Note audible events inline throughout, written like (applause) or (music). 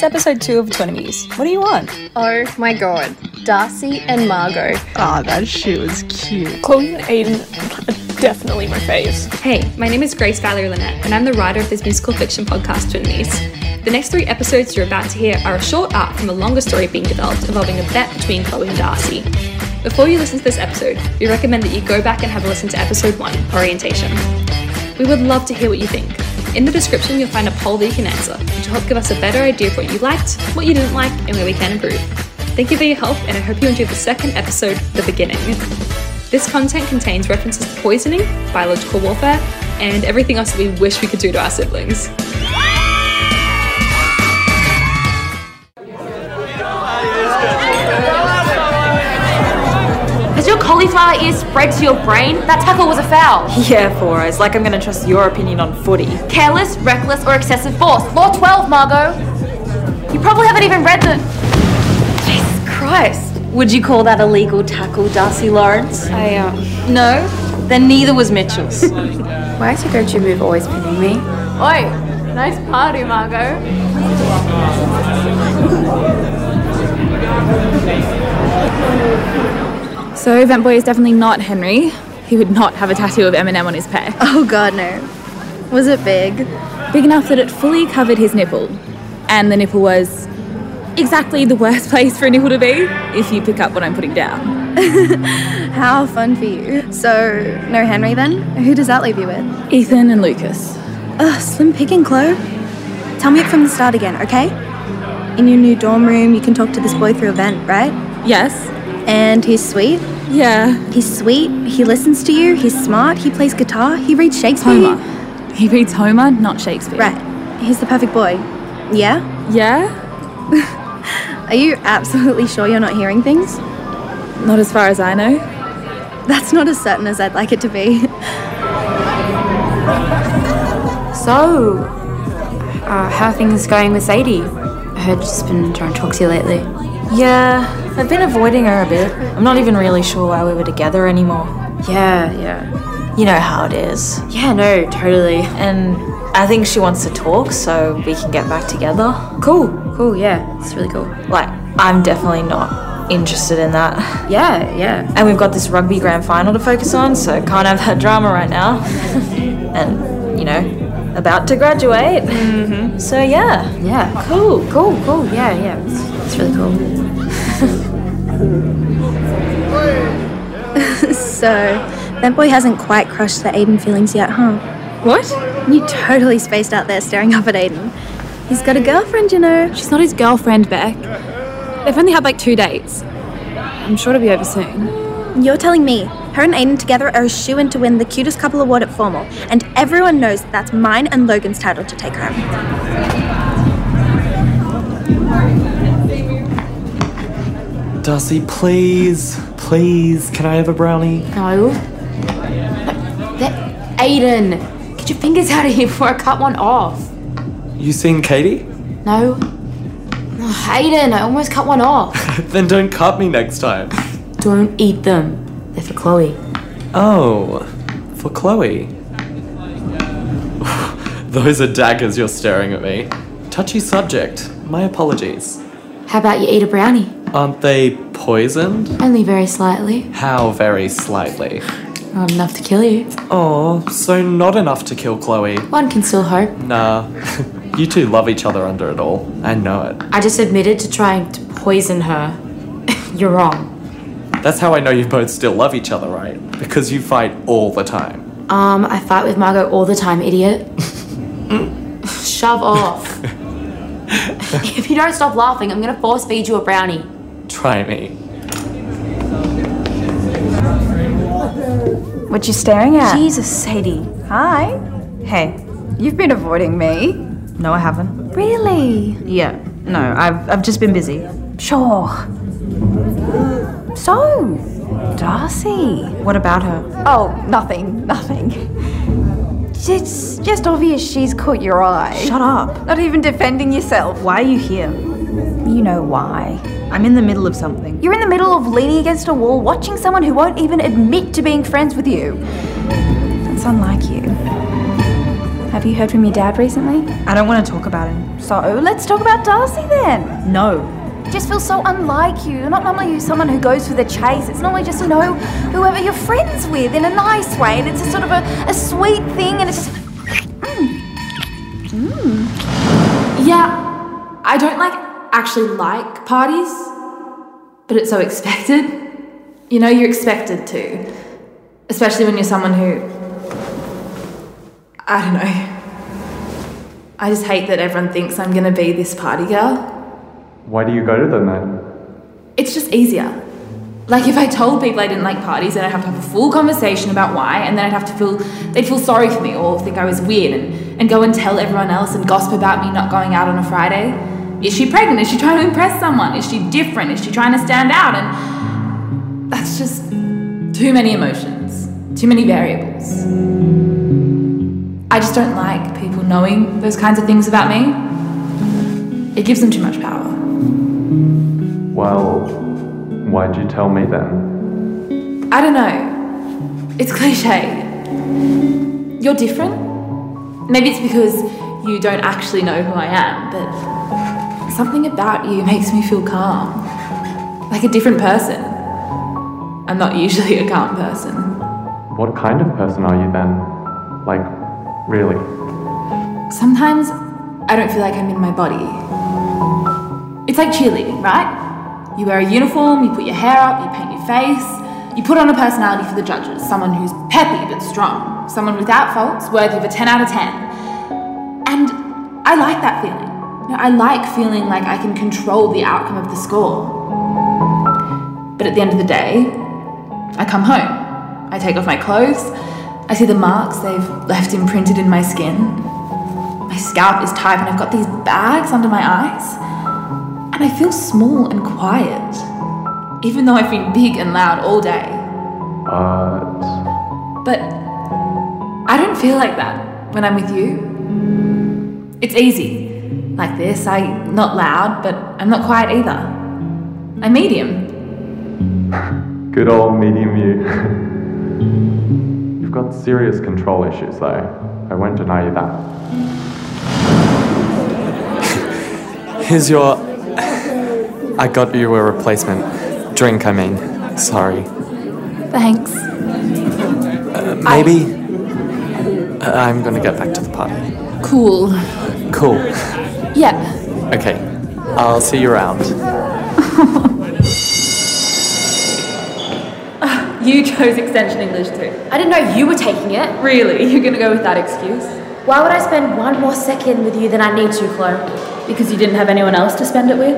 It's episode two of Twinemies. What do you want? Oh my god. Darcy and Margot. Oh, that shit was cute. Chloe and Aiden are definitely my faves. Hey, my name is Grace Valerie Lynette, and I'm the writer of this musical fiction podcast, Twinemies. The next three episodes you're about to hear are a short arc from a longer story being developed involving a bet between Chloe and Darcy. Before you listen to this episode, we recommend that you go back and have a listen to episode one, Orientation. We would love to hear what you think. In the description, you'll find a poll that you can answer, which will help give us a better idea of what you liked, what you didn't like, and where we can improve. Thank you for your help, and I hope you enjoyed the second episode, The Beginning. This content contains references to poisoning, biological warfare, and everything else that we wish we could do to our siblings. Cauliflower ear spread to your brain? That tackle was a foul. Yeah, four eyes. Like I'm gonna trust your opinion on footy. Careless, reckless, or excessive force. Law 12, Margot. You probably haven't even read the. Jesus Christ. Would you call that a legal tackle, Darcy Lawrence? I, uh. No? Then neither was Mitchell's. (laughs) Why is your go-to move always pinning me? Oi, nice party, Margot. So Event Boy is definitely not Henry. He would not have a tattoo of Eminem on his pec. (laughs) Oh god, no. Was it big? Big enough that it fully covered his nipple. And the nipple was exactly the worst (laughs) place for a nipple to be, if you pick up what I'm putting down. (laughs) How fun for you. So, no Henry then? Who does that leave you with? Ethan and Lucas. Ugh, slim picking, Chloe. Tell me it from the start again, okay? In your new dorm room, you can talk to this boy through event, right? Yes? And he's sweet. Yeah. He's sweet. He listens to you. He's smart. He plays guitar. He reads Shakespeare. Homer. He reads Homer, not Shakespeare. Right. He's the perfect boy. Yeah? Yeah? (laughs) Are you absolutely sure you're not hearing things? Not as far as I know. That's not as certain as I'd like it to be. (laughs) So, uh, how are things going with Sadie? I heard she's been trying to talk to you lately. yeah, I've been avoiding her a bit. I'm not even really sure why we were together anymore. Yeah, yeah. You know how it is. Yeah, no, totally. And I think she wants to talk so we can get back together. Cool, cool, yeah. It's really cool. Like, I'm definitely not interested in that. Yeah, yeah. And we've got this rugby grand final to focus on, so can't have that drama right now. (laughs) and, you know, about to graduate. Mm-hmm. So, yeah. Yeah. Cool. Cool, cool, yeah, yeah. It's, it's really cool. So, that boy hasn't quite crushed the Aiden feelings yet, huh? What? You totally spaced out there staring up at Aiden. He's got a girlfriend, you know. She's not his girlfriend, Beck. They've only had like two dates. I'm sure to be over soon. You're telling me her and Aiden together are a shoe in to win the cutest couple award at Formal, and everyone knows that that's mine and Logan's title to take home. Darcy, please, please, can I have a brownie? No. That, Aiden, get your fingers out of here before I cut one off. You seen Katie? No. Oh, Aiden, I almost cut one off. (laughs) then don't cut me next time. Don't eat them. They're for Chloe. Oh, for Chloe. (laughs) Those are daggers you're staring at me. Touchy subject. My apologies. How about you eat a brownie? Aren't they poisoned? Only very slightly. How very slightly. Not enough to kill you. Oh, so not enough to kill Chloe. One can still hope. Nah, (laughs) you two love each other under it all. I know it. I just admitted to trying to poison her. (laughs) You're wrong. That's how I know you both still love each other, right? Because you fight all the time. Um, I fight with Margot all the time, idiot. (laughs) Shove off. if you don't stop laughing, I'm gonna force feed you a brownie. Try me. What you staring at? Jesus, Sadie. Hi. Hey, you've been avoiding me. No, I haven't. Really? Yeah, no, I've, I've just been busy. Sure. So, Darcy. What about her? Oh, nothing, nothing. It's just obvious she's caught your eye. Shut up. Not even defending yourself. Why are you here? You know why. I'm in the middle of something. You're in the middle of leaning against a wall, watching someone who won't even admit to being friends with you. That's unlike you. Have you heard from your dad recently? I don't want to talk about him. So let's talk about Darcy then. No. It just feels so unlike you. You're not normally someone who goes for the chase. It's normally just, you know, whoever you're friends with in a nice way. And it's a sort of a, a sweet thing and it's just. Mm. Mm. Yeah, I don't like actually like parties, but it's so expected. You know, you're expected to, especially when you're someone who. I don't know. I just hate that everyone thinks I'm gonna be this party girl. Why do you go to them then? It's just easier. Like if I told people I didn't like parties, then I'd have to have a full conversation about why, and then I'd have to feel they'd feel sorry for me or think I was weird and, and go and tell everyone else and gossip about me not going out on a Friday. Is she pregnant? Is she trying to impress someone? Is she different? Is she trying to stand out? And that's just too many emotions, too many variables. I just don't like people knowing those kinds of things about me. It gives them too much power. Well, why'd you tell me then? I don't know. It's cliche. You're different. Maybe it's because you don't actually know who I am, but something about you makes me feel calm. Like a different person. I'm not usually a calm person. What kind of person are you then? Like, really? Sometimes I don't feel like I'm in my body. It's like cheerleading, right? You wear a uniform, you put your hair up, you paint your face, you put on a personality for the judges, someone who's peppy but strong, someone without faults, worthy of a 10 out of 10. And I like that feeling. I like feeling like I can control the outcome of the score. But at the end of the day, I come home. I take off my clothes. I see the marks they've left imprinted in my skin. My scalp is tight and I've got these bags under my eyes. And I feel small and quiet, even though I've been big and loud all day. But. But I don't feel like that when I'm with you. It's easy. Like this, I'm not loud, but I'm not quiet either. I'm medium. Good old medium you. (laughs) You've got serious control issues, though. I won't deny you that. Here's your. I got you a replacement. Drink, I mean. Sorry. Thanks. Uh, maybe. Uh, I'm gonna get back to the party. Cool. Cool. Yeah. Okay. I'll see you around. (laughs) You chose extension English too. I didn't know you were taking it. Really? (laughs) You're gonna go with that excuse? Why would I spend one more second with you than I need to, Chloe? Because you didn't have anyone else to spend it with?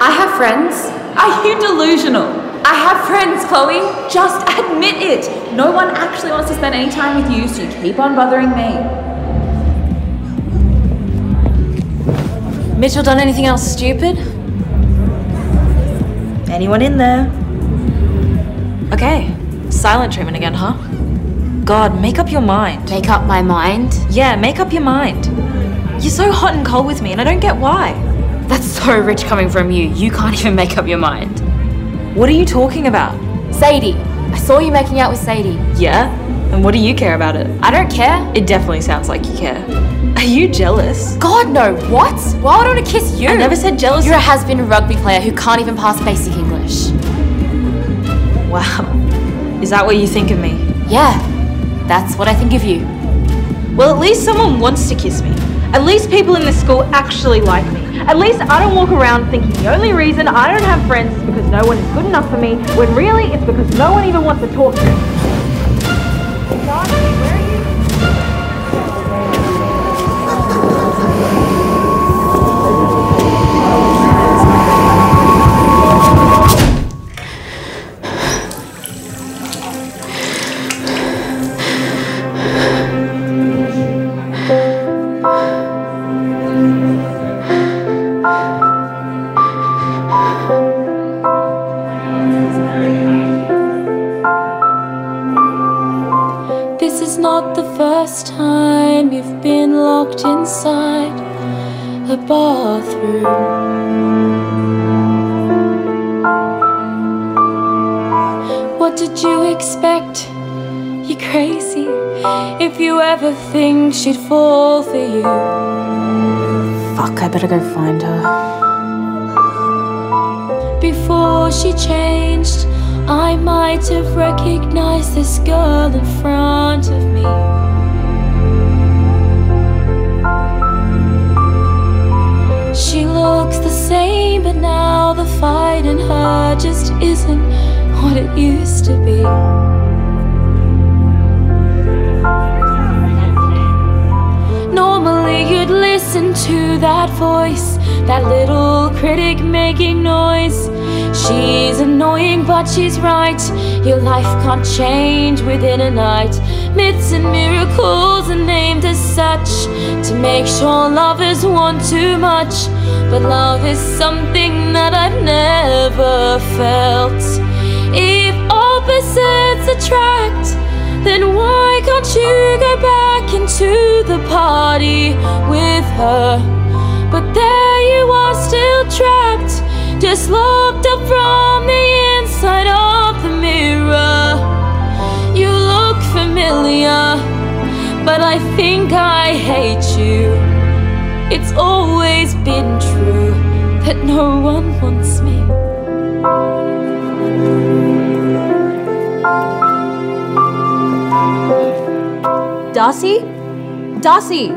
I have friends. Are you delusional? I have friends, Chloe. Just admit it. No one actually wants to spend any time with you, so you keep on bothering me. Mitchell done anything else stupid? Anyone in there? Okay. Silent treatment again, huh? God, make up your mind. Make up my mind? Yeah, make up your mind. You're so hot and cold with me, and I don't get why. That's so rich coming from you. You can't even make up your mind. What are you talking about? Sadie. I saw you making out with Sadie. Yeah? And what do you care about it? I don't care. It definitely sounds like you care. Are you jealous? God, no. What? Why would I want to kiss you? I never said jealous. You're a has been rugby player who can't even pass basic English. Wow. Is that what you think of me? Yeah. That's what I think of you. Well, at least someone wants to kiss me. At least people in this school actually like me. At least I don't walk around thinking the only reason I don't have friends is because no one is good enough for me, when really it's because no one even wants to talk to me. Is not the first time you've been locked inside a bathroom. What did you expect? You're crazy if you ever think she'd fall for you. Fuck, I better go find her. Before she changed, I might have recognized this girl in front just isn't what it used to be. Normally, you'd listen to that voice, that little critic making noise. She's annoying, but she's right. Your life can't change within a night. Myths and miracles named as such to make sure lovers want too much. But love is something that I've never felt. If opposites attract, then why can't you go back into the party with her? But there you are, still trapped, just locked up from I think I hate you. It's always been true that no one wants me. Darcy? Darcy!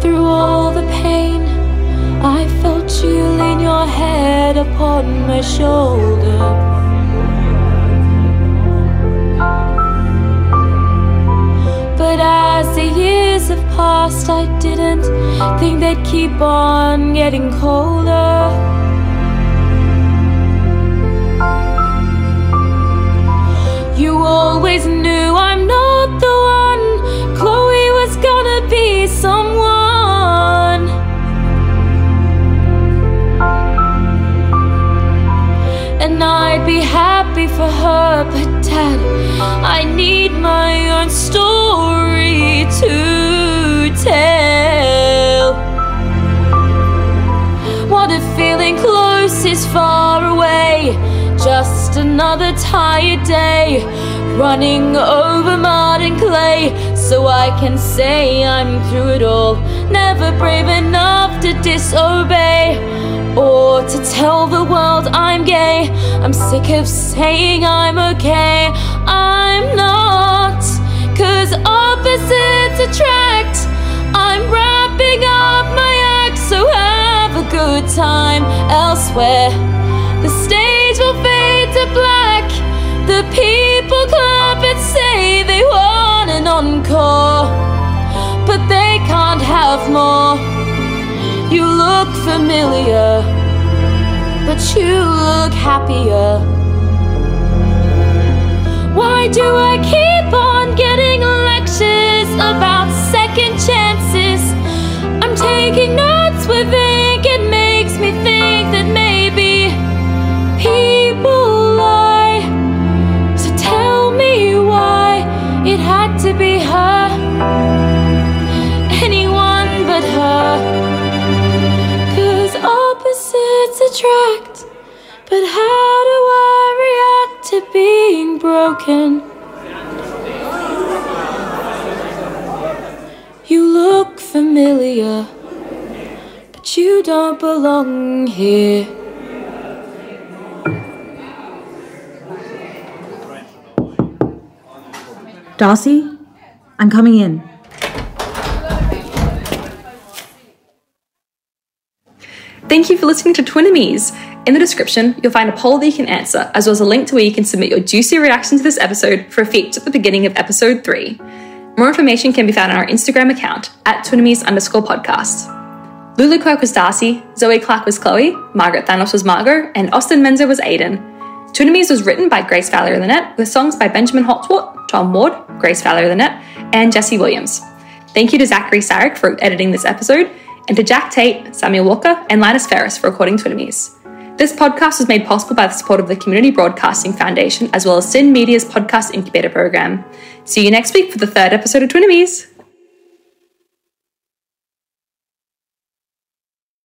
Through all the pain, I felt you lean your head upon my shoulder. Passed, I didn't think they'd keep on getting colder. You always knew I'm not the one. Chloe was gonna be someone. And I'd be happy for her, but Dad, I need my own story to tell. What if feeling close is far away? Just another tired day, running over mud and clay, so I can say I'm through it all. Never brave enough to disobey, or to tell the world I'm gay. I'm sick of saying I'm okay. I'm not, cause opposites attract. I'm wrapping up my act, so have a good time elsewhere. The stage will fade to black. The people clap and say they want an encore, but they can't have more. You look familiar, but you look happier. Why do I keep attract. But how do I react to being broken? You look familiar, but you don't belong here. Darcy? I'm coming in. Thank you for listening to Twinemies. In the description, you'll find a poll that you can answer, as well as a link to where you can submit your juicy reaction to this episode for a feature at the beginning of episode 3. More information can be found on our Instagram account, at Twinemies underscore podcast. Lulu Quirk was Darcy, Zoe Clark was Chloe, Margaret Thanos was Margot, and Austin Menzer was Aiden. Twinemies was written by Grace Valerie Lynette, with songs by Benjamin Hotspot, Tom Ward, Grace Valerie Lynette, and Jesse Williams. Thank you to Zachary Sarek for editing this episode, and to Jack Tate, Samuel Walker, and Linus Ferris for recording Twinemies. This podcast was made possible by the support of the Community Broadcasting Foundation as well as SYN Media's podcast incubator program. See you next week for the third episode of Twinemies.